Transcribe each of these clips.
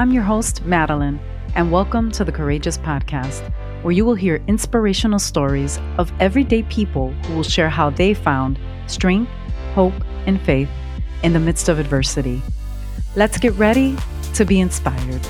I'm your host, Madeline, and welcome to the Courageous Podcast, where you will hear inspirational stories of everyday people who will share how they found strength, hope, and faith in the midst of adversity. Let's get ready to be inspired.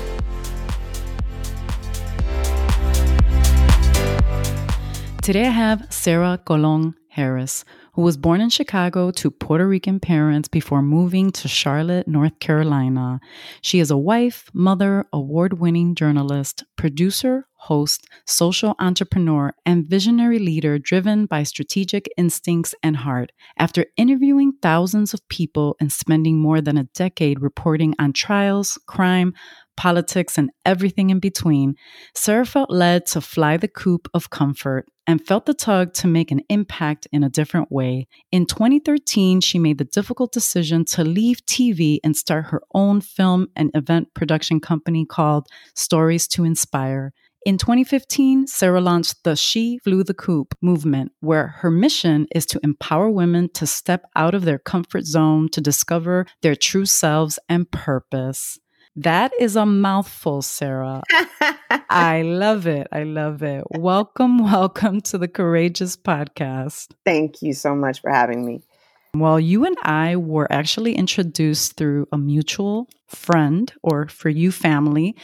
Today I have Sarah Colon Harris, who was born in Chicago to Puerto Rican parents before moving to Charlotte, North Carolina. She is a wife, mother, award winning journalist, producer, host, social entrepreneur, and visionary leader driven by strategic instincts and heart. After interviewing thousands of people and spending more than a decade reporting on trials, crime, politics, and everything in between, Sarah felt led to fly the coop of comfort and felt the tug to make an impact in a different way. In 2013, she made the difficult decision to leave TV and start her own film and event production company called Stories to Inspire. In 2015, Sarah launched the She Flew the Coop movement, where her mission is to empower women to step out of their comfort zone to discover their true selves and purpose. That is a mouthful, Sarah. I love it. I love it. Welcome, welcome to the Courageous Podcast. Thank you so much for having me. Well, you and I were actually introduced through a mutual friend or for you family,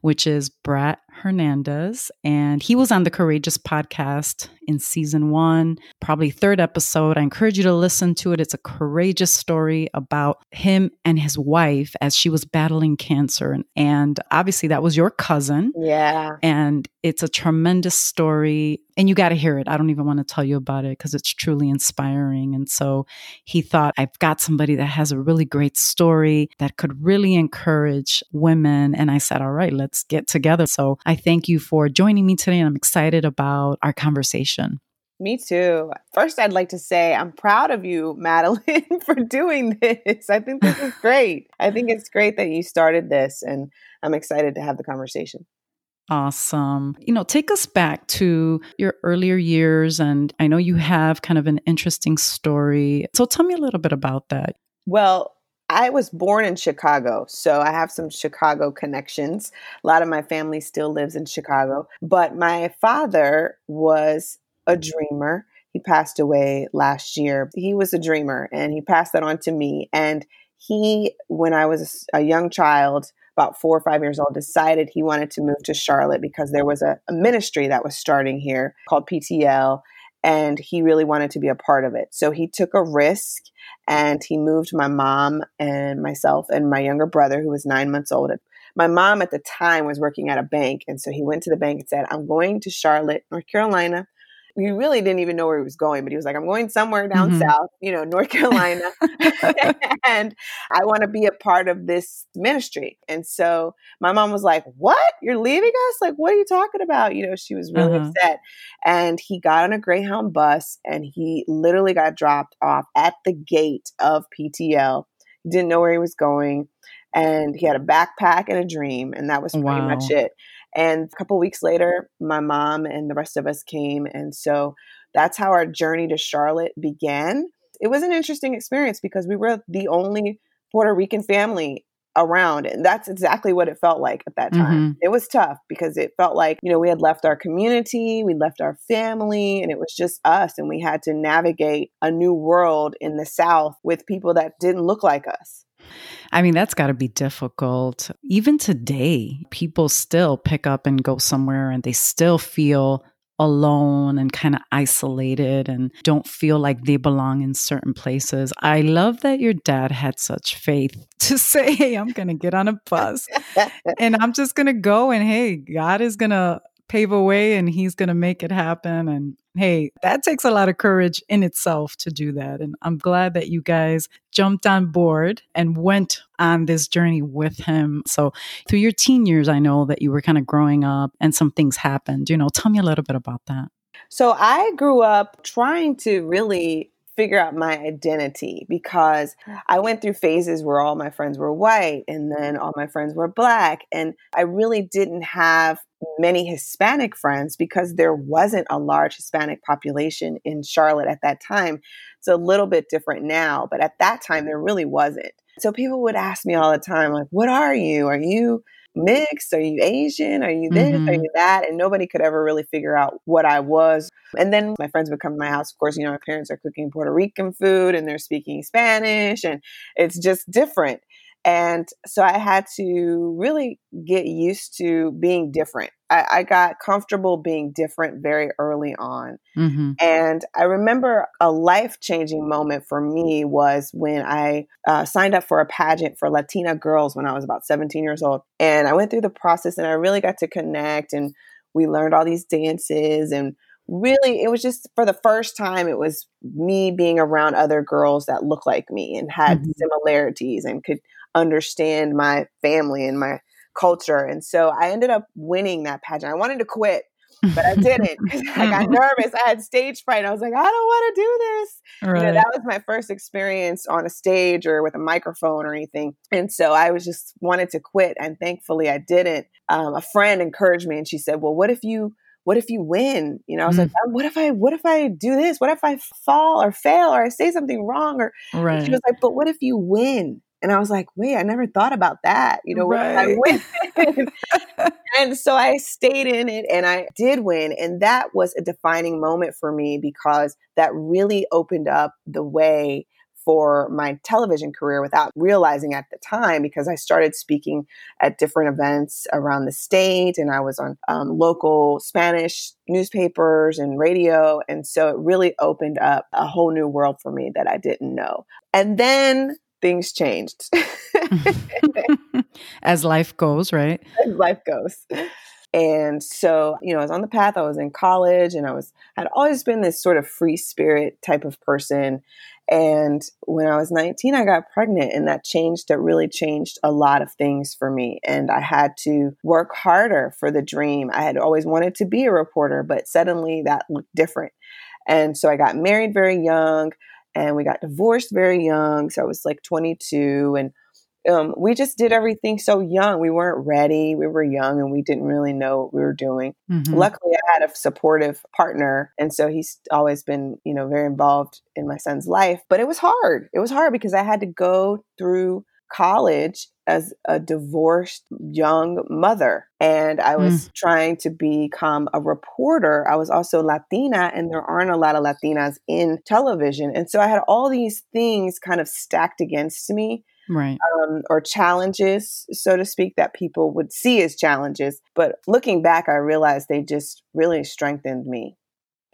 which is Brett Hernandez. And he was on the Courageous podcast in season one, probably third episode. I encourage you to listen to it. It's a courageous story about him and his wife as she was battling cancer. And, and obviously, that was your cousin. Yeah. And it's a tremendous story. And you got to hear it. I don't even want to tell you about it because it's truly inspiring. And so he thought, I've got somebody that has a really great story that could really encourage women. And I said, All right, let's get together. So I thank you for joining me today. And I'm excited about our conversation. Me too. First, I'd like to say I'm proud of you, Madeline, for doing this. I think this is great. I think it's great that you started this, and I'm excited to have the conversation. Awesome. You know, take us back to your earlier years. And I know you have kind of an interesting story. So tell me a little bit about that. Well, I was born in Chicago, so I have some Chicago connections. A lot of my family still lives in Chicago, but my father was a dreamer. He passed away last year. He was a dreamer and he passed that on to me. And he, when I was a young child, about four or five years old, decided he wanted to move to Charlotte because there was a, a ministry that was starting here called PTL and he really wanted to be a part of it. So he took a risk and he moved my mom and myself and my younger brother, who was nine months old. My mom at the time was working at a bank. And so he went to the bank and said, I'm going to Charlotte, North Carolina he really didn't even know where he was going, but he was like, I'm going somewhere down mm-hmm. south, you know, North Carolina, and I want to be a part of this ministry. And so my mom was like, What? You're leaving us? Like, what are you talking about? You know, she was really uh-huh. upset. And he got on a Greyhound bus and he literally got dropped off at the gate of PTL. Didn't know where he was going. And he had a backpack and a dream, and that was pretty wow. much it. And a couple weeks later, my mom and the rest of us came. And so that's how our journey to Charlotte began. It was an interesting experience because we were the only Puerto Rican family around. And that's exactly what it felt like at that time. Mm-hmm. It was tough because it felt like, you know, we had left our community, we left our family, and it was just us. And we had to navigate a new world in the South with people that didn't look like us. I mean, that's got to be difficult. Even today, people still pick up and go somewhere and they still feel alone and kind of isolated and don't feel like they belong in certain places. I love that your dad had such faith to say, Hey, I'm going to get on a bus and I'm just going to go and hey, God is going to pave a way and he's going to make it happen. And hey, that takes a lot of courage in itself to do that. And I'm glad that you guys jumped on board and went on this journey with him. So, through your teen years, I know that you were kind of growing up and some things happened. You know, tell me a little bit about that. So, I grew up trying to really figure out my identity because I went through phases where all my friends were white and then all my friends were black. And I really didn't have many Hispanic friends because there wasn't a large Hispanic population in Charlotte at that time. It's a little bit different now, but at that time there really wasn't. So people would ask me all the time, like, what are you? Are you mixed? Are you Asian? Are you this? Mm-hmm. Are you that? And nobody could ever really figure out what I was. And then my friends would come to my house. Of course, you know, my parents are cooking Puerto Rican food and they're speaking Spanish, and it's just different. And so I had to really get used to being different. I, I got comfortable being different very early on. Mm-hmm. And I remember a life changing moment for me was when I uh, signed up for a pageant for Latina girls when I was about 17 years old. And I went through the process and I really got to connect and we learned all these dances and really it was just for the first time it was me being around other girls that looked like me and had mm-hmm. similarities and could understand my family and my culture. And so I ended up winning that pageant. I wanted to quit, but I didn't because I got nervous. I had stage fright. I was like, I don't want to do this. Right. You know, that was my first experience on a stage or with a microphone or anything. And so I was just wanted to quit. And thankfully I didn't. Um, a friend encouraged me and she said, Well, what if you what if you win? You know, I was mm. like, what if I, what if I do this? What if I fall or fail or I say something wrong? Or right. she was like, but what if you win? And I was like, wait, I never thought about that. You know, right. I win. and so I stayed in it and I did win. And that was a defining moment for me because that really opened up the way for my television career without realizing at the time because I started speaking at different events around the state and I was on um, local Spanish newspapers and radio. And so it really opened up a whole new world for me that I didn't know. And then things changed. As life goes, right? As life goes. And so, you know, I was on the path. I was in college and I was had always been this sort of free spirit type of person. And when I was 19, I got pregnant and that changed, that really changed a lot of things for me. And I had to work harder for the dream. I had always wanted to be a reporter, but suddenly that looked different. And so I got married very young and we got divorced very young. So I was like 22 and um, we just did everything so young. We weren't ready. We were young and we didn't really know what we were doing. Mm-hmm. Luckily, I had a supportive partner. And so he's always been, you know, very involved in my son's life. But it was hard. It was hard because I had to go through college as a divorced young mother and I was mm. trying to become a reporter. I was also Latina and there aren't a lot of Latinas in television. And so I had all these things kind of stacked against me. Right. Um, or challenges, so to speak, that people would see as challenges. But looking back, I realized they just really strengthened me.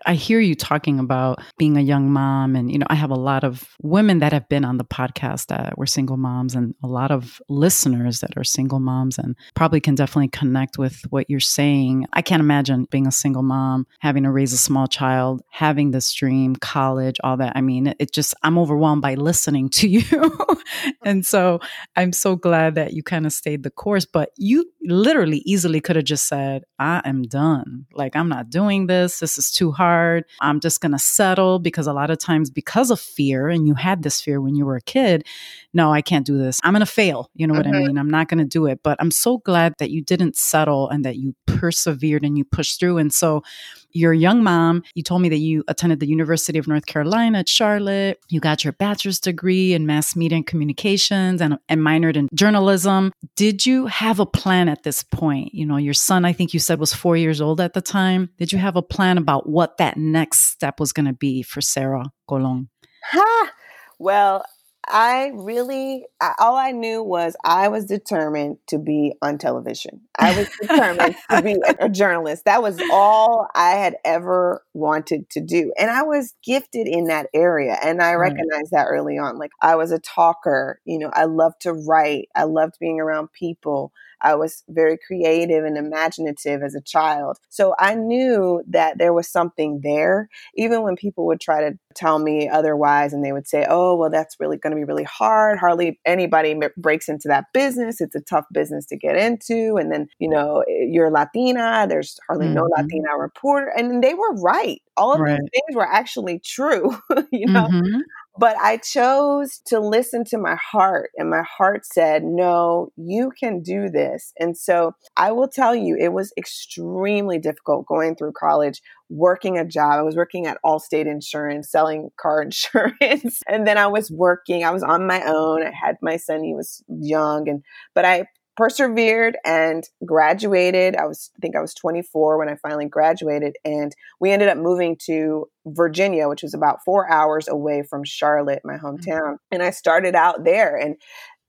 I hear you talking about being a young mom. And, you know, I have a lot of women that have been on the podcast that were single moms and a lot of listeners that are single moms and probably can definitely connect with what you're saying. I can't imagine being a single mom, having to raise a small child, having this dream, college, all that. I mean, it just, I'm overwhelmed by listening to you. and so I'm so glad that you kind of stayed the course, but you literally easily could have just said, I am done. Like, I'm not doing this. This is too hard hard. I'm just going to settle because a lot of times, because of fear, and you had this fear when you were a kid, no, I can't do this. I'm going to fail. You know what mm-hmm. I mean? I'm not going to do it. But I'm so glad that you didn't settle and that you persevered and you pushed through. And so, you're a young mom. You told me that you attended the University of North Carolina at Charlotte. You got your bachelor's degree in mass media and communications and, and minored in journalism. Did you have a plan at this point? You know, your son, I think you said, was four years old at the time. Did you have a plan about what that next step was going to be for Sarah Colon? Ha! Well, I really, I, all I knew was I was determined to be on television. I was determined to be a, a, journalist. That was all I had ever wanted to do. And I was gifted in that area. And I right. recognized that early on. Like I was a talker, you know, I loved to write, I loved being around people. I was very creative and imaginative as a child. So I knew that there was something there, even when people would try to tell me otherwise and they would say, oh, well, that's really going to be really hard. Hardly anybody breaks into that business. It's a tough business to get into. And then, you know, eh, you're Latina, there's hardly mm-hmm. no Latina reporter. And they were right. All of right. these things were actually true, you know. Mm-hmm. But I chose to listen to my heart, and my heart said, No, you can do this. And so I will tell you, it was extremely difficult going through college, working a job. I was working at Allstate Insurance, selling car insurance. and then I was working, I was on my own. I had my son, he was young. And, but I persevered and graduated. I was, I think I was 24 when I finally graduated, and we ended up moving to Virginia, which was about four hours away from Charlotte, my hometown. Mm-hmm. And I started out there, and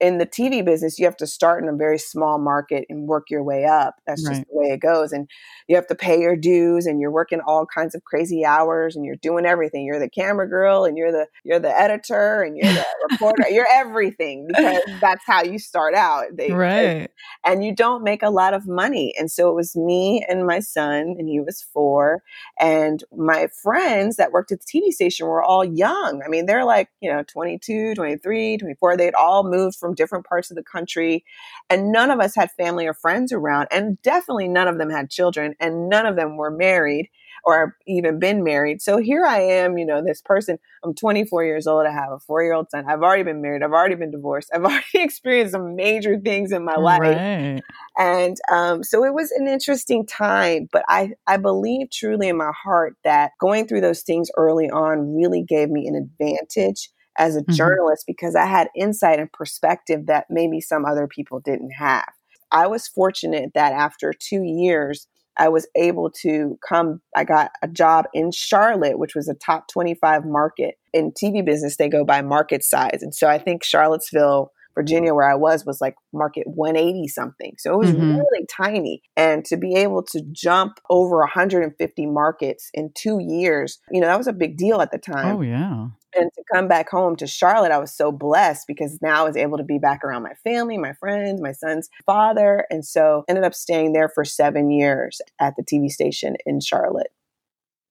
in the TV business, you have to start in a very small market and work your way up. That's right. just the way it goes. And you have to pay your dues and you're working all kinds of crazy hours and you're doing everything. You're the camera girl and you're the you're the editor and you're the reporter. You're everything because that's how you start out. They, right. And you don't make a lot of money. And so it was me and my son, and he was four. And my friends that worked at the TV station were all young. I mean, they're like, you know, 22, 23, 24. They'd all moved from from different parts of the country. And none of us had family or friends around. And definitely none of them had children. And none of them were married or even been married. So here I am, you know, this person, I'm 24 years old. I have a four year old son. I've already been married. I've already been divorced. I've already experienced some major things in my life. Right. And um, so it was an interesting time, but I, I believe truly in my heart that going through those things early on really gave me an advantage as a mm-hmm. journalist because I had insight and perspective that maybe some other people didn't have. I was fortunate that after two years, I was able to come. I got a job in Charlotte, which was a top 25 market. In TV business, they go by market size. And so I think Charlottesville, Virginia, where I was, was like market 180 something. So it was mm-hmm. really tiny. And to be able to jump over 150 markets in two years, you know, that was a big deal at the time. Oh, yeah and to come back home to Charlotte, I was so blessed because now I was able to be back around my family, my friends, my son's father. And so ended up staying there for seven years at the TV station in Charlotte.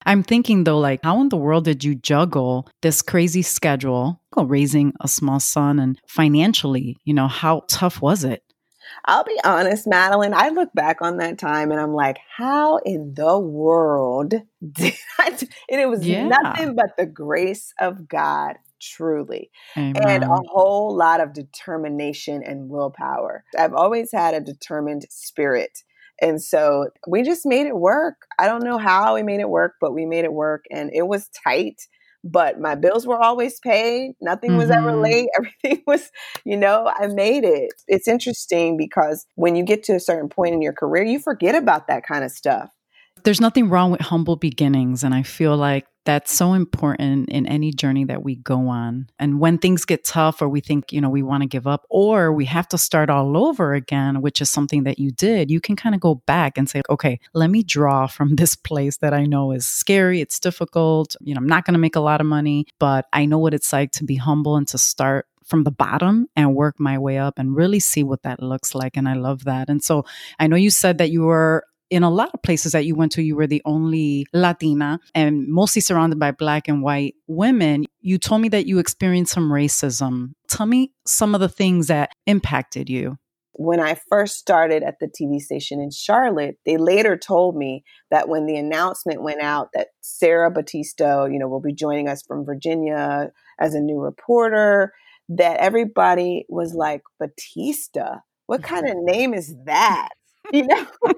I'm thinking though, like, how in the world did you juggle this crazy schedule, raising a small son, and financially, you know, how tough was it? I'll be honest, Madeline, I look back on that time and I'm like, how in the world did I? Do? And it was yeah. nothing but the grace of God, truly, Amen. and a whole lot of determination and willpower. I've always had a determined spirit. And so we just made it work. I don't know how we made it work, but we made it work and it was tight but my bills were always paid. Nothing was mm-hmm. ever late. Everything was, you know, I made it. It's interesting because when you get to a certain point in your career, you forget about that kind of stuff. There's nothing wrong with humble beginnings. And I feel like that's so important in any journey that we go on. And when things get tough or we think, you know, we want to give up or we have to start all over again, which is something that you did, you can kind of go back and say, okay, let me draw from this place that I know is scary, it's difficult, you know, I'm not going to make a lot of money, but I know what it's like to be humble and to start from the bottom and work my way up and really see what that looks like. And I love that. And so I know you said that you were in a lot of places that you went to, you were the only Latina and mostly surrounded by black and white women. You told me that you experienced some racism. Tell me some of the things that impacted you. When I first started at the TV station in Charlotte, they later told me that when the announcement went out that Sarah Batista, you know, will be joining us from Virginia as a new reporter, that everybody was like, Batista? What mm-hmm. kind of name is that? You know?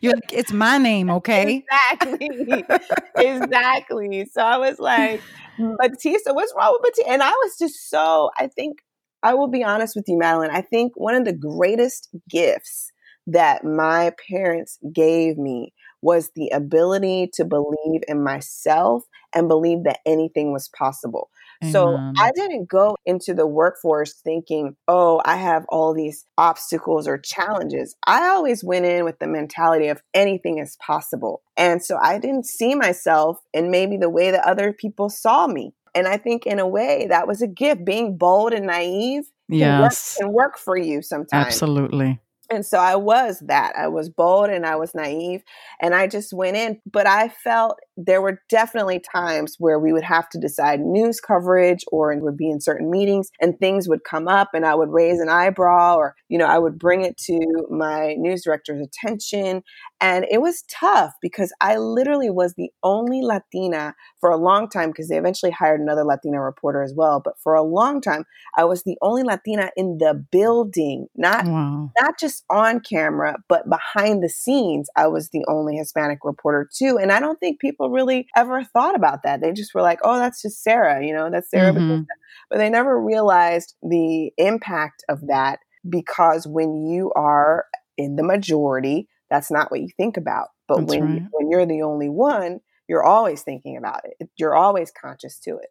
You're like it's my name okay? Exactly. Exactly. So i was like mm. batista what's wrong with batista and i was just so i think i will be honest with you madeline i think one of the greatest gifts that my parents gave me was the ability to believe in myself and believe that anything was possible so I didn't go into the workforce thinking, oh, I have all these obstacles or challenges. I always went in with the mentality of anything is possible. And so I didn't see myself in maybe the way that other people saw me. And I think in a way that was a gift. Being bold and naive yes. can, work, can work for you sometimes. Absolutely. And so I was that. I was bold and I was naive and I just went in. But I felt there were definitely times where we would have to decide news coverage or and would be in certain meetings and things would come up and I would raise an eyebrow or, you know, I would bring it to my news director's attention. And it was tough because I literally was the only Latina for a long time because they eventually hired another Latina reporter as well. But for a long time, I was the only Latina in the building, not, wow. not just on camera, but behind the scenes. I was the only Hispanic reporter too. And I don't think people really ever thought about that. They just were like, oh, that's just Sarah, you know, that's Sarah. Mm-hmm. But they never realized the impact of that because when you are in the majority, that's not what you think about. But That's when right. when you're the only one, you're always thinking about it. You're always conscious to it.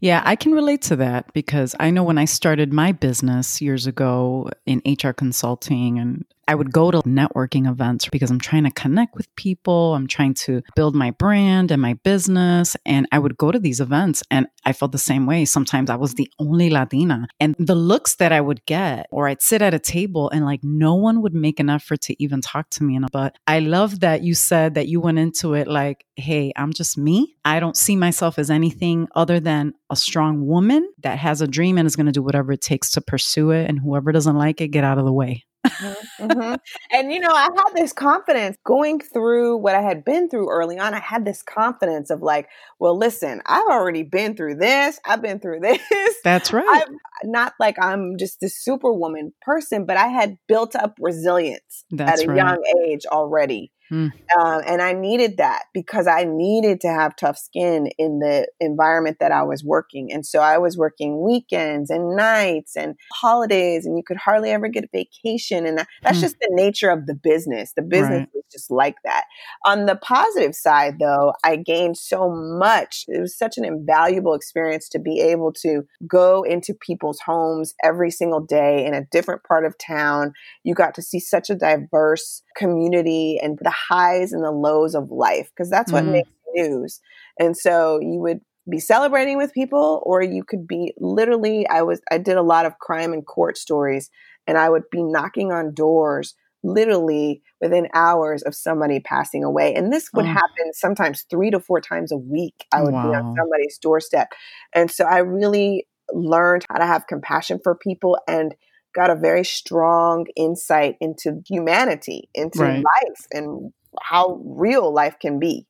Yeah, I can relate to that because I know when I started my business years ago in HR consulting, and I would go to networking events because I'm trying to connect with people. I'm trying to build my brand and my business. And I would go to these events and I felt the same way. Sometimes I was the only Latina. And the looks that I would get, or I'd sit at a table and like no one would make an effort to even talk to me. And but I love that you said that you went into it like, hey, I'm just me. I don't see myself as anything other than a strong woman that has a dream and is going to do whatever it takes to pursue it. And whoever doesn't like it, get out of the way. Mm-hmm, mm-hmm. And you know, I had this confidence going through what I had been through early on. I had this confidence of like, well, listen, I've already been through this. I've been through this. That's right. I've not like I'm just this superwoman person, but I had built up resilience That's at a right. young age already. Hmm. Um, and I needed that because I needed to have tough skin in the environment that I was working. And so I was working weekends and nights and holidays, and you could hardly ever get a vacation. And that, that's Hmm. just the nature of the business. The business Right. was just like that. On the positive side, though, I gained so much. It was such an invaluable experience to be able to go into people's homes every single day in a different part of town. You got to see such a diverse community and the highs and the lows of life because that's what Mhm. makes news. And so you would be celebrating with people or you could be literally I was I did a lot of crime and court stories and I would be knocking on doors literally within hours of somebody passing away. And this would Oh. happen sometimes 3 to 4 times a week. I would be on somebody's doorstep. And so I really learned how to have compassion for people and got a very strong insight into humanity, into Right. life and how real life can be.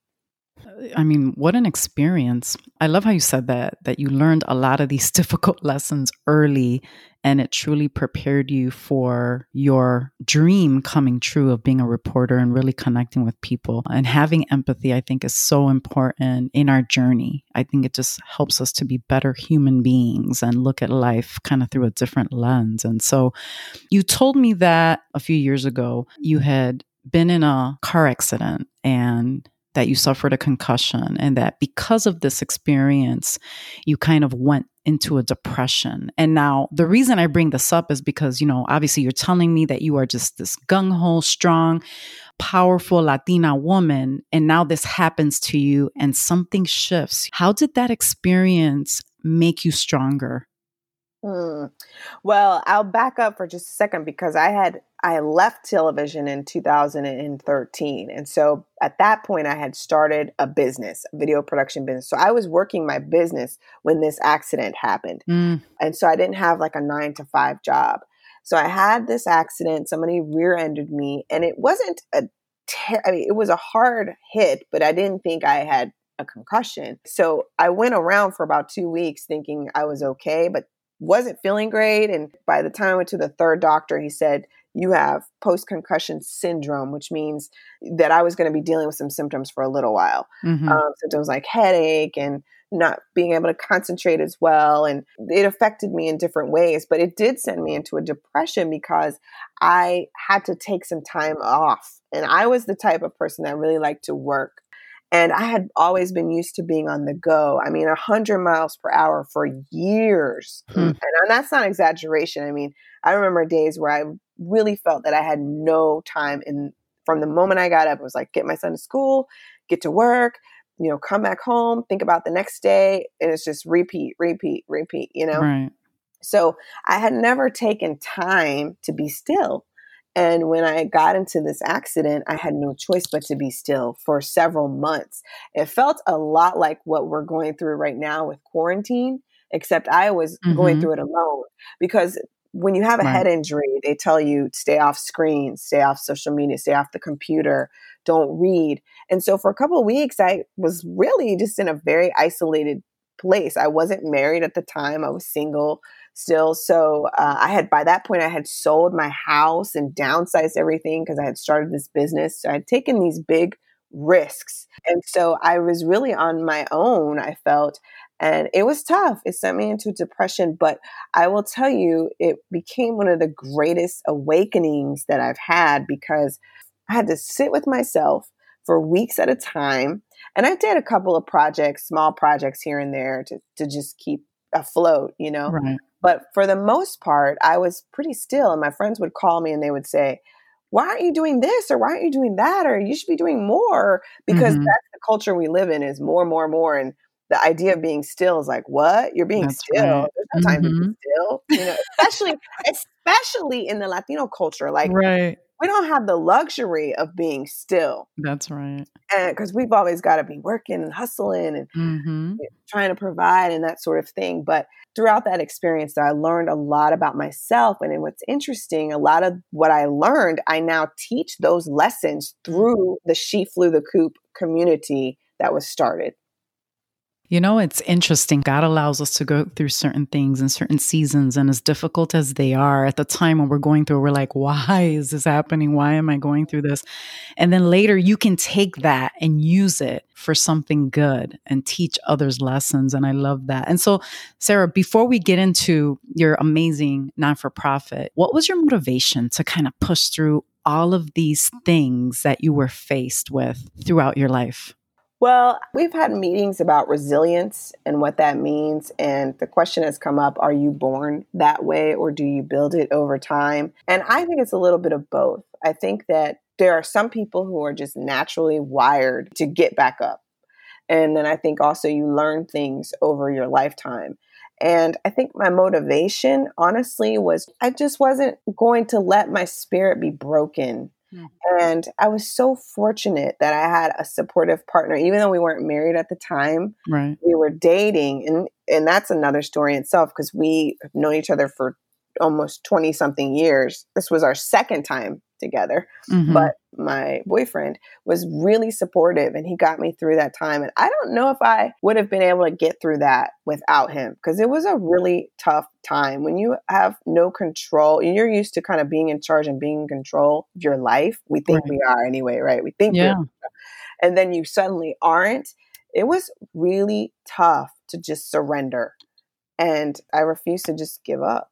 I mean, what an experience. I love how you said that, that you learned a lot of these difficult lessons early and it truly prepared you for your dream coming true of being a reporter and really connecting with people. And having empathy, I think, is so important in our journey. I think it just helps us to be better human beings and look at life kind of through a different lens. And so you told me that a few years ago you had been in a car accident and that you suffered a concussion and that because of this experience you kind of went into a depression. And now the reason i bring this up is because you know obviously you're telling me that you are just this gung-ho strong powerful latina woman and now this happens to you and something shifts. How did that experience make you stronger Hmm. Well, I'll back up for just a second because I had I left television in 2013. And so at that point I had started a business, a video production business. So I was working my business when this accident happened. Mm, And so I didn't have like a 9 to 5 job. So I had this accident, somebody rear-ended me and it wasn't a ter- I mean it was a hard hit, but I didn't think I had a concussion. So I went around for about 2 weeks thinking I was okay, but wasn't feeling great. And by the time I went to the third doctor, he said, You have post concussion syndrome, which means that I was going to be dealing with some symptoms for a little while. mhm. Um, symptoms like headache and not being able to concentrate as well. And it affected me in different ways, but it did send me into a depression because I had to take some time off. And I was the type of person that really liked to work. And I had always been used to being on the go. I mean, 100 miles per hour for years. Hmm. And, and that's not exaggeration. I mean, I remember days where I really felt that I had no time in from the moment I got up. It was like, get my son to school, get to work, you know, come back home, think about the next day. And it's just repeat, repeat, repeat, you know? right So I had never taken time to be still. And when I got into this accident, I had no choice but to be still for several months. It felt a lot like what we're going through right now with quarantine, except I was going Mhm. through it alone because when you have a Right. head injury, they tell you stay off screen, stay off social media, stay off the computer, don't read. And so for a couple of weeks, I was really just in a very isolated place. I wasn't married at the time, I was single still. So uh, I had, by that point, I had sold my house and downsized everything because I had started this business. So I had taken these big risks. And so I was really on my own, I felt. And it was tough. It sent me into depression. But I will tell you, it became one of the greatest awakenings that I've had because I had to sit with myself for weeks at a time. And I did a couple of projects, small projects here and there to, to just keep afloat, you know? Right. But for the most part, I was pretty still. And my friends would call me and they would say, why aren't you doing this or why aren't you doing that or you should be doing more because mm-hmm. that's the culture we live in is more more more and the idea of being still is like what you're being that's still right. there's no mm-hmm. to be mm-hmm. still you know especially especially in the latino culture like right we don't have the luxury of being still. That's right. Because we've always got to be working and hustling and mm-hmm. trying to provide and that sort of thing. But throughout that experience, I learned a lot about myself. And what's interesting, a lot of what I learned, I now teach those lessons through the She Flew the Coop community that was started. You know, it's interesting. God allows us to go through certain things in certain seasons, and as difficult as they are at the time when we're going through, we're like, why is this happening? Why am I going through this? And then later, you can take that and use it for something good and teach others lessons. And I love that. And so, Sarah, before we get into your amazing non for profit, what was your motivation to kind of push through all of these things that you were faced with throughout your life? Well, we've had meetings about resilience and what that means. And the question has come up are you born that way or do you build it over time? And I think it's a little bit of both. I think that there are some people who are just naturally wired to get back up. And then I think also you learn things over your lifetime. And I think my motivation, honestly, was I just wasn't going to let my spirit be broken Mm-hmm. And I was so fortunate that I had a supportive partner, even though we weren't married at the time. Right. We were dating, and and that's another story in itself because we have known each other for almost 20 something years. This was our second time together. Mm-hmm. But my boyfriend was really supportive and he got me through that time. And I don't know if I would have been able to get through that without him because it was a really tough time. When you have no control, and you're used to kind of being in charge and being in control of your life. We think right. we are anyway, right? We think yeah. and then you suddenly aren't. It was really tough to just surrender. And I refused to just give up.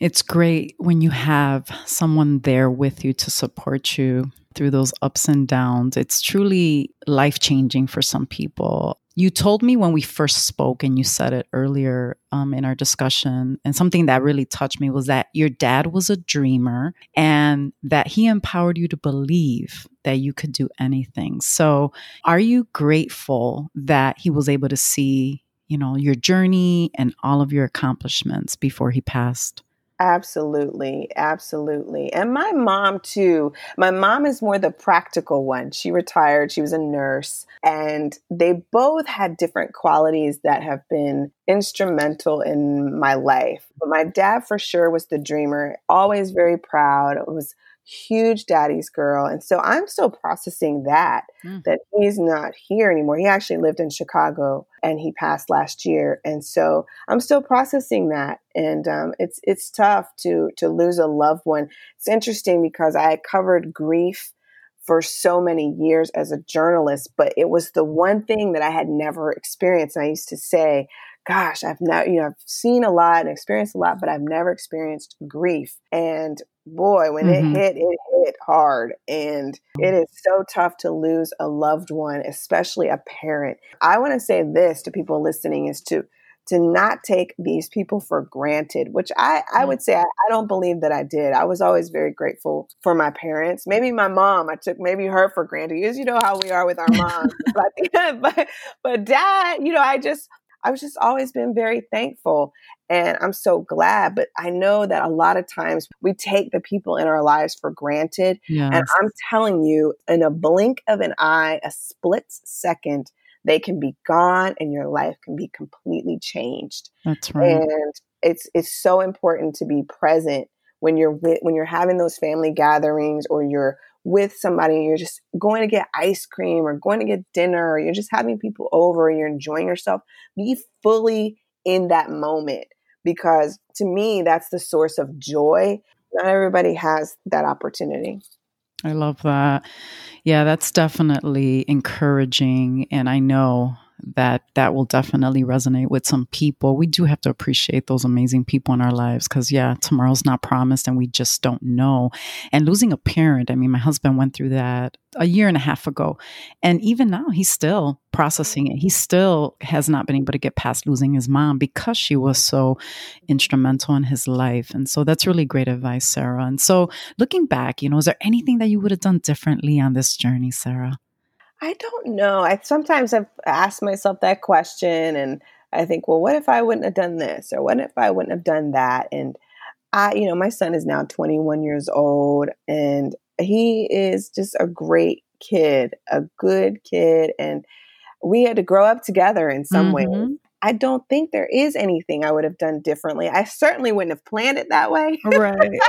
It's great when you have someone there with you to support you through those ups and downs. It's truly life changing for some people. You told me when we first spoke, and you said it earlier um, in our discussion, and something that really touched me was that your dad was a dreamer and that he empowered you to believe that you could do anything. So, are you grateful that he was able to see, you know, your journey and all of your accomplishments before he passed? Absolutely, absolutely. And my mom, too. My mom is more the practical one. She retired, she was a nurse, and they both had different qualities that have been instrumental in my life. But my dad, for sure, was the dreamer, always very proud. It was huge daddy's girl. And so I'm still processing that, mm. that he's not here anymore. He actually lived in Chicago and he passed last year. And so I'm still processing that. And um, it's, it's tough to, to lose a loved one. It's interesting because I covered grief for so many years as a journalist, but it was the one thing that I had never experienced. And I used to say, gosh, I've now, you know, I've seen a lot and experienced a lot, but I've never experienced grief. And boy, when mm-hmm. it hit, it hit hard. And it is so tough to lose a loved one, especially a parent. I want to say this to people listening is to to not take these people for granted, which I, I would say I, I, don't believe that I did. I was always very grateful for my parents. Maybe my mom, I took maybe her for granted. Because you know how we are with our moms. but, but but dad, you know, I just I've just always been very thankful and I'm so glad. But I know that a lot of times we take the people in our lives for granted. Yes. And I'm telling you, in a blink of an eye, a split second, they can be gone and your life can be completely changed. That's right. And it's it's so important to be present when you're with, when you're having those family gatherings or you're with somebody you're just going to get ice cream or going to get dinner or you're just having people over and you're enjoying yourself, be fully in that moment because to me, that's the source of joy. Not everybody has that opportunity. I love that. Yeah, that's definitely encouraging. And I know that that will definitely resonate with some people. We do have to appreciate those amazing people in our lives because, yeah, tomorrow's not promised and we just don't know. And losing a parent, I mean, my husband went through that a year and a half ago. And even now, he's still processing it. He still has not been able to get past losing his mom because she was so instrumental in his life. And so that's really great advice, Sarah. And so looking back, you know, is there anything that you would have done differently on this journey, Sarah? I don't know. I sometimes I've asked myself that question and I think, well, what if I wouldn't have done this or what if I wouldn't have done that? And I, you know, my son is now 21 years old and he is just a great kid, a good kid and we had to grow up together in some mm-hmm. ways. I don't think there is anything I would have done differently. I certainly wouldn't have planned it that way. Right.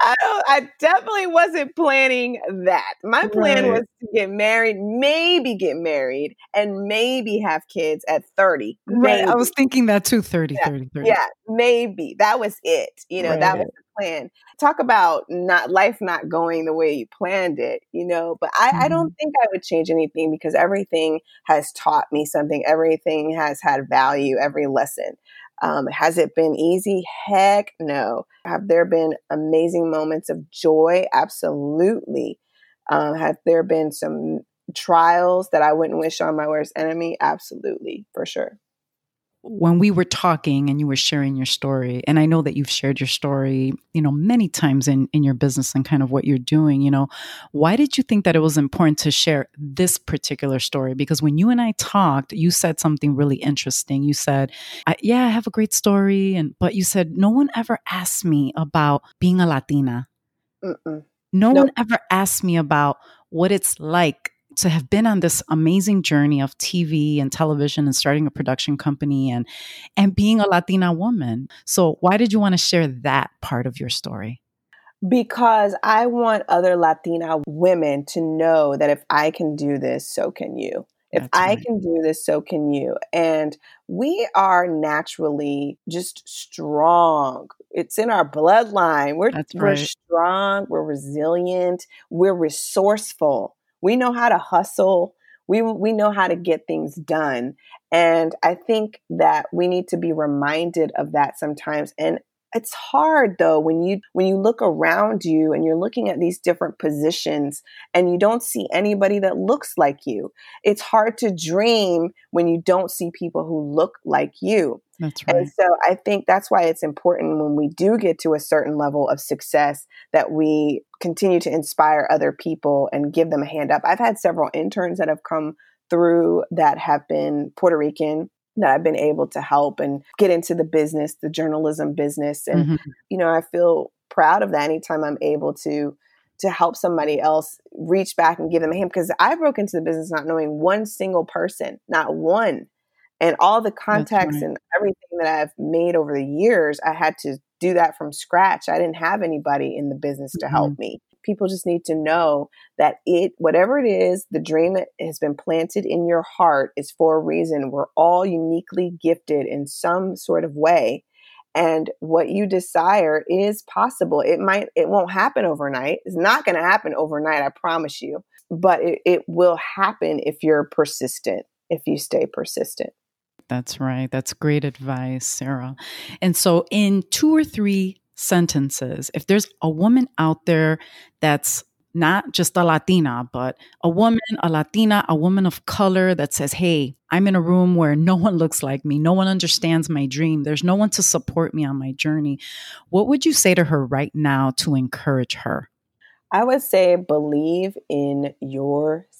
I, I, definitely wasn't planning that. My plan right. was to get married, maybe get married, and maybe have kids at 30. Right. I was thinking that too 30, yeah. 30, 30. Yeah, maybe. That was it. You know, right. that was plan. Talk about not life not going the way you planned it, you know. But I, mm-hmm. I don't think I would change anything because everything has taught me something. Everything has had value. Every lesson. Um, has it been easy? Heck no. Have there been amazing moments of joy? Absolutely. Um, have there been some trials that I wouldn't wish on my worst enemy? Absolutely, for sure when we were talking and you were sharing your story and i know that you've shared your story you know many times in in your business and kind of what you're doing you know why did you think that it was important to share this particular story because when you and i talked you said something really interesting you said I, yeah i have a great story and but you said no one ever asked me about being a latina Mm-mm. no nope. one ever asked me about what it's like to have been on this amazing journey of TV and television and starting a production company and and being a Latina woman. So why did you want to share that part of your story? Because I want other Latina women to know that if I can do this, so can you. If That's I right. can do this, so can you. And we are naturally just strong. It's in our bloodline. We're, right. we're strong, we're resilient, we're resourceful. We know how to hustle. We, we know how to get things done. And I think that we need to be reminded of that sometimes. And it's hard though when you when you look around you and you're looking at these different positions and you don't see anybody that looks like you it's hard to dream when you don't see people who look like you that's right and so i think that's why it's important when we do get to a certain level of success that we continue to inspire other people and give them a hand up i've had several interns that have come through that have been puerto rican that I've been able to help and get into the business, the journalism business. And, mm-hmm. you know, I feel proud of that anytime I'm able to to help somebody else reach back and give them a hand because I broke into the business not knowing one single person, not one. And all the contacts right. and everything that I've made over the years, I had to do that from scratch. I didn't have anybody in the business to mm-hmm. help me people just need to know that it, whatever it is, the dream that has been planted in your heart is for a reason. We're all uniquely gifted in some sort of way. And what you desire is possible. It might, it won't happen overnight. It's not going to happen overnight, I promise you. But it, it will happen if you're persistent, if you stay persistent. That's right. That's great advice, Sarah. And so, in two or three sentences. If there's a woman out there that's not just a Latina, but a woman, a Latina, a woman of color that says, Hey, I'm in a room where no one looks like me. No one understands my dream. There's no one to support me on my journey. What would you say to her right now to encourage her? I would say believe in yourself.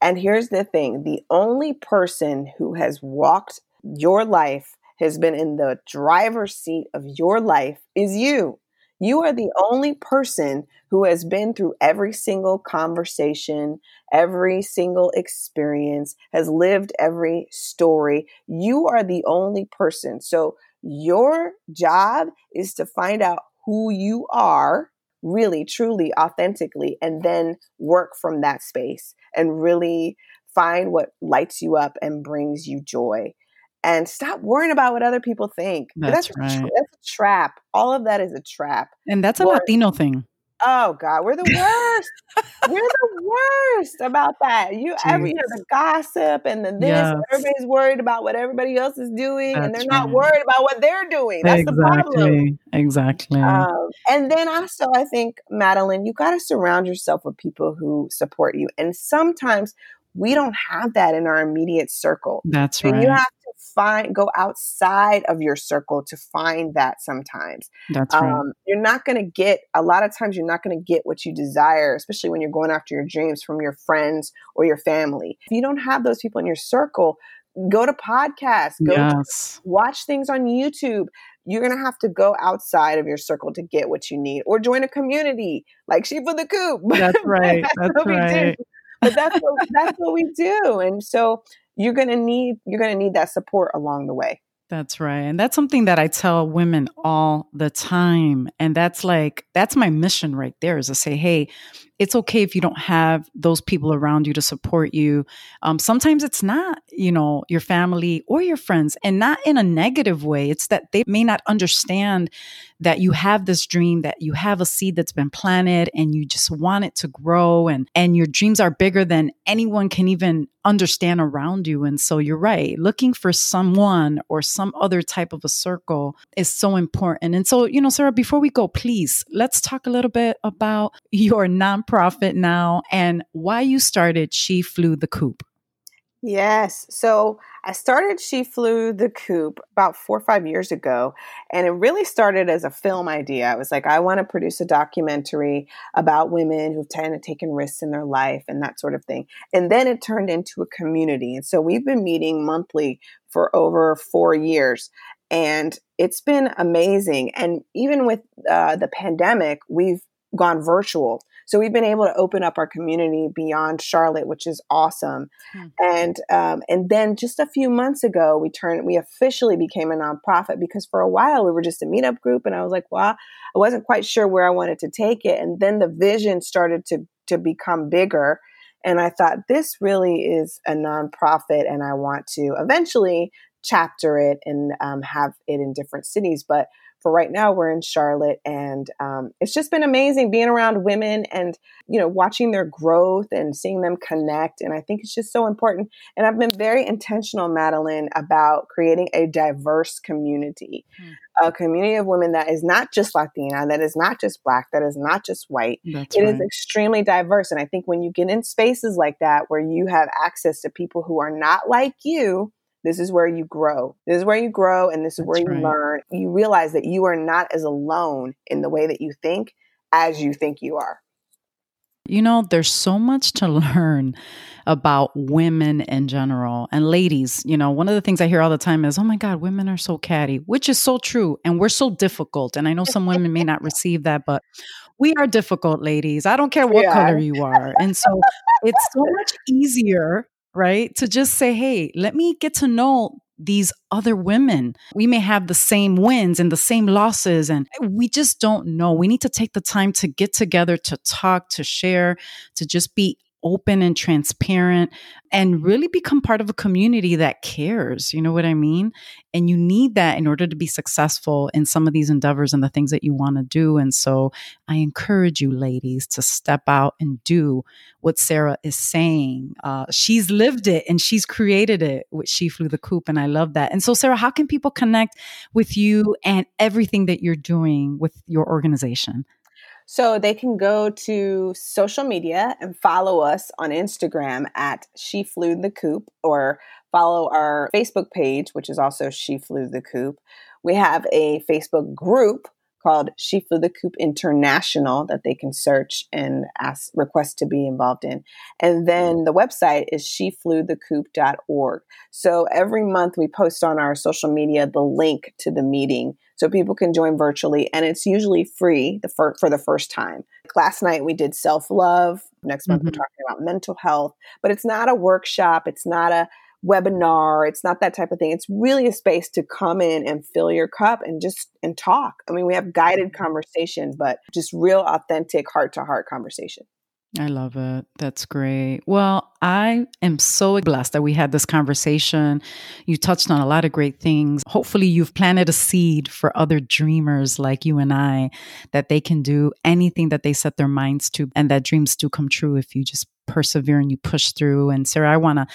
And here's the thing the only person who has walked your life has been in the driver's seat of your life is you. You are the only person who has been through every single conversation, every single experience, has lived every story. You are the only person. So, your job is to find out who you are really, truly, authentically, and then work from that space and really find what lights you up and brings you joy and stop worrying about what other people think. That's, that's right. A, that's a trap. All of that is a trap. And that's a Latino thing. Oh God, we're the worst. we're the worst about that. You every you know the gossip and the this. Yes. Everybody's worried about what everybody else is doing, That's and they're right. not worried about what they're doing. That's exactly. the problem. Exactly. Um, and then also, I think Madeline, you got to surround yourself with people who support you. And sometimes we don't have that in our immediate circle. That's right. You have find go outside of your circle to find that sometimes. That's right. Um, you're not going to get a lot of times you're not going to get what you desire, especially when you're going after your dreams from your friends or your family. If you don't have those people in your circle, go to podcasts, go yes. to watch things on YouTube. You're gonna have to go outside of your circle to get what you need, or join a community like She Flew the Coop. That's right. that's, that's right but that's what that's what we do and so you're going to need you're going to need that support along the way that's right. And that's something that I tell women all the time. And that's like, that's my mission right there is to say, hey, it's okay if you don't have those people around you to support you. Um, sometimes it's not, you know, your family or your friends, and not in a negative way. It's that they may not understand that you have this dream, that you have a seed that's been planted, and you just want it to grow, and and your dreams are bigger than anyone can even understand around you. And so you're right, looking for someone or some other type of a circle is so important. And so, you know, Sarah, before we go, please let's talk a little bit about your non nonprofit now and why you started She Flew the Coop. Yes. So I started She Flew the Coop about four or five years ago. And it really started as a film idea. I was like, I want to produce a documentary about women who've kind of taken risks in their life and that sort of thing. And then it turned into a community. And so we've been meeting monthly for over four years. And it's been amazing. And even with uh, the pandemic, we've gone virtual. So we've been able to open up our community beyond Charlotte, which is awesome. Hmm. And um, and then just a few months ago, we turned we officially became a nonprofit because for a while we were just a meetup group, and I was like, well, I wasn't quite sure where I wanted to take it. And then the vision started to to become bigger. And I thought this really is a nonprofit, and I want to eventually chapter it and um, have it in different cities. But for right now we're in charlotte and um, it's just been amazing being around women and you know watching their growth and seeing them connect and i think it's just so important and i've been very intentional madeline about creating a diverse community hmm. a community of women that is not just latina that is not just black that is not just white That's It right. is extremely diverse and i think when you get in spaces like that where you have access to people who are not like you this is where you grow. This is where you grow and this is That's where you right. learn. You realize that you are not as alone in the way that you think as you think you are. You know, there's so much to learn about women in general and ladies. You know, one of the things I hear all the time is, oh my God, women are so catty, which is so true. And we're so difficult. And I know some women may not receive that, but we are difficult, ladies. I don't care what yeah. color you are. And so it's so much easier right? To just say, hey, let me get to know these other women. We may have the same wins and the same losses, and we just don't know. We need to take the time to get together, to talk, to share, to just be open and transparent and really become part of a community that cares. You know what I mean? And you need that in order to be successful in some of these endeavors and the things that you want to do. And so I encourage you, ladies, to step out and do what Sarah is saying. Uh, she's lived it and she's created it with She Flew the Coop. And I love that. And so, Sarah, how can people connect with you and everything that you're doing with your organization? So they can go to social media and follow us on Instagram at She Flew the Coop or follow our Facebook page, which is also She Flew the Coop. We have a Facebook group called She Flew the Coop International that they can search and ask request to be involved in. And then the website is sheflewthecoop.org. So every month we post on our social media the link to the meeting so people can join virtually and it's usually free the fir- for the first time. Last night we did self-love. Next month mm-hmm. we're talking about mental health, but it's not a workshop, it's not a webinar. It's not that type of thing. It's really a space to come in and fill your cup and just and talk. I mean, we have guided conversation, but just real authentic heart to heart conversation. I love it. That's great. Well, I am so blessed that we had this conversation. You touched on a lot of great things. Hopefully, you've planted a seed for other dreamers like you and I that they can do anything that they set their minds to and that dreams do come true if you just persevere and you push through. And Sarah, I want to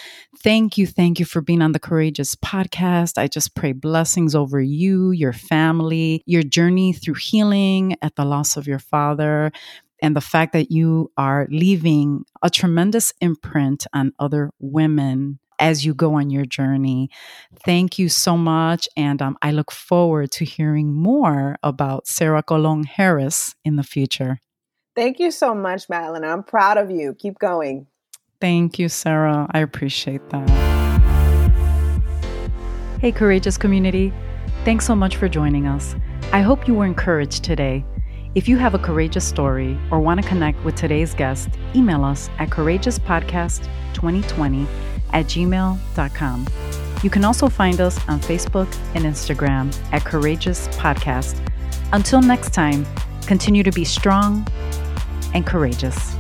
thank you. Thank you for being on the Courageous podcast. I just pray blessings over you, your family, your journey through healing at the loss of your father and the fact that you are leaving a tremendous imprint on other women as you go on your journey. Thank you so much. And um, I look forward to hearing more about Sarah Colon Harris in the future. Thank you so much, Madeline. I'm proud of you. Keep going. Thank you, Sarah. I appreciate that. Hey, courageous community. Thanks so much for joining us. I hope you were encouraged today. If you have a courageous story or want to connect with today's guest, email us at courageouspodcast2020 at gmail.com. You can also find us on Facebook and Instagram at Courageous Podcast. Until next time, continue to be strong and courageous.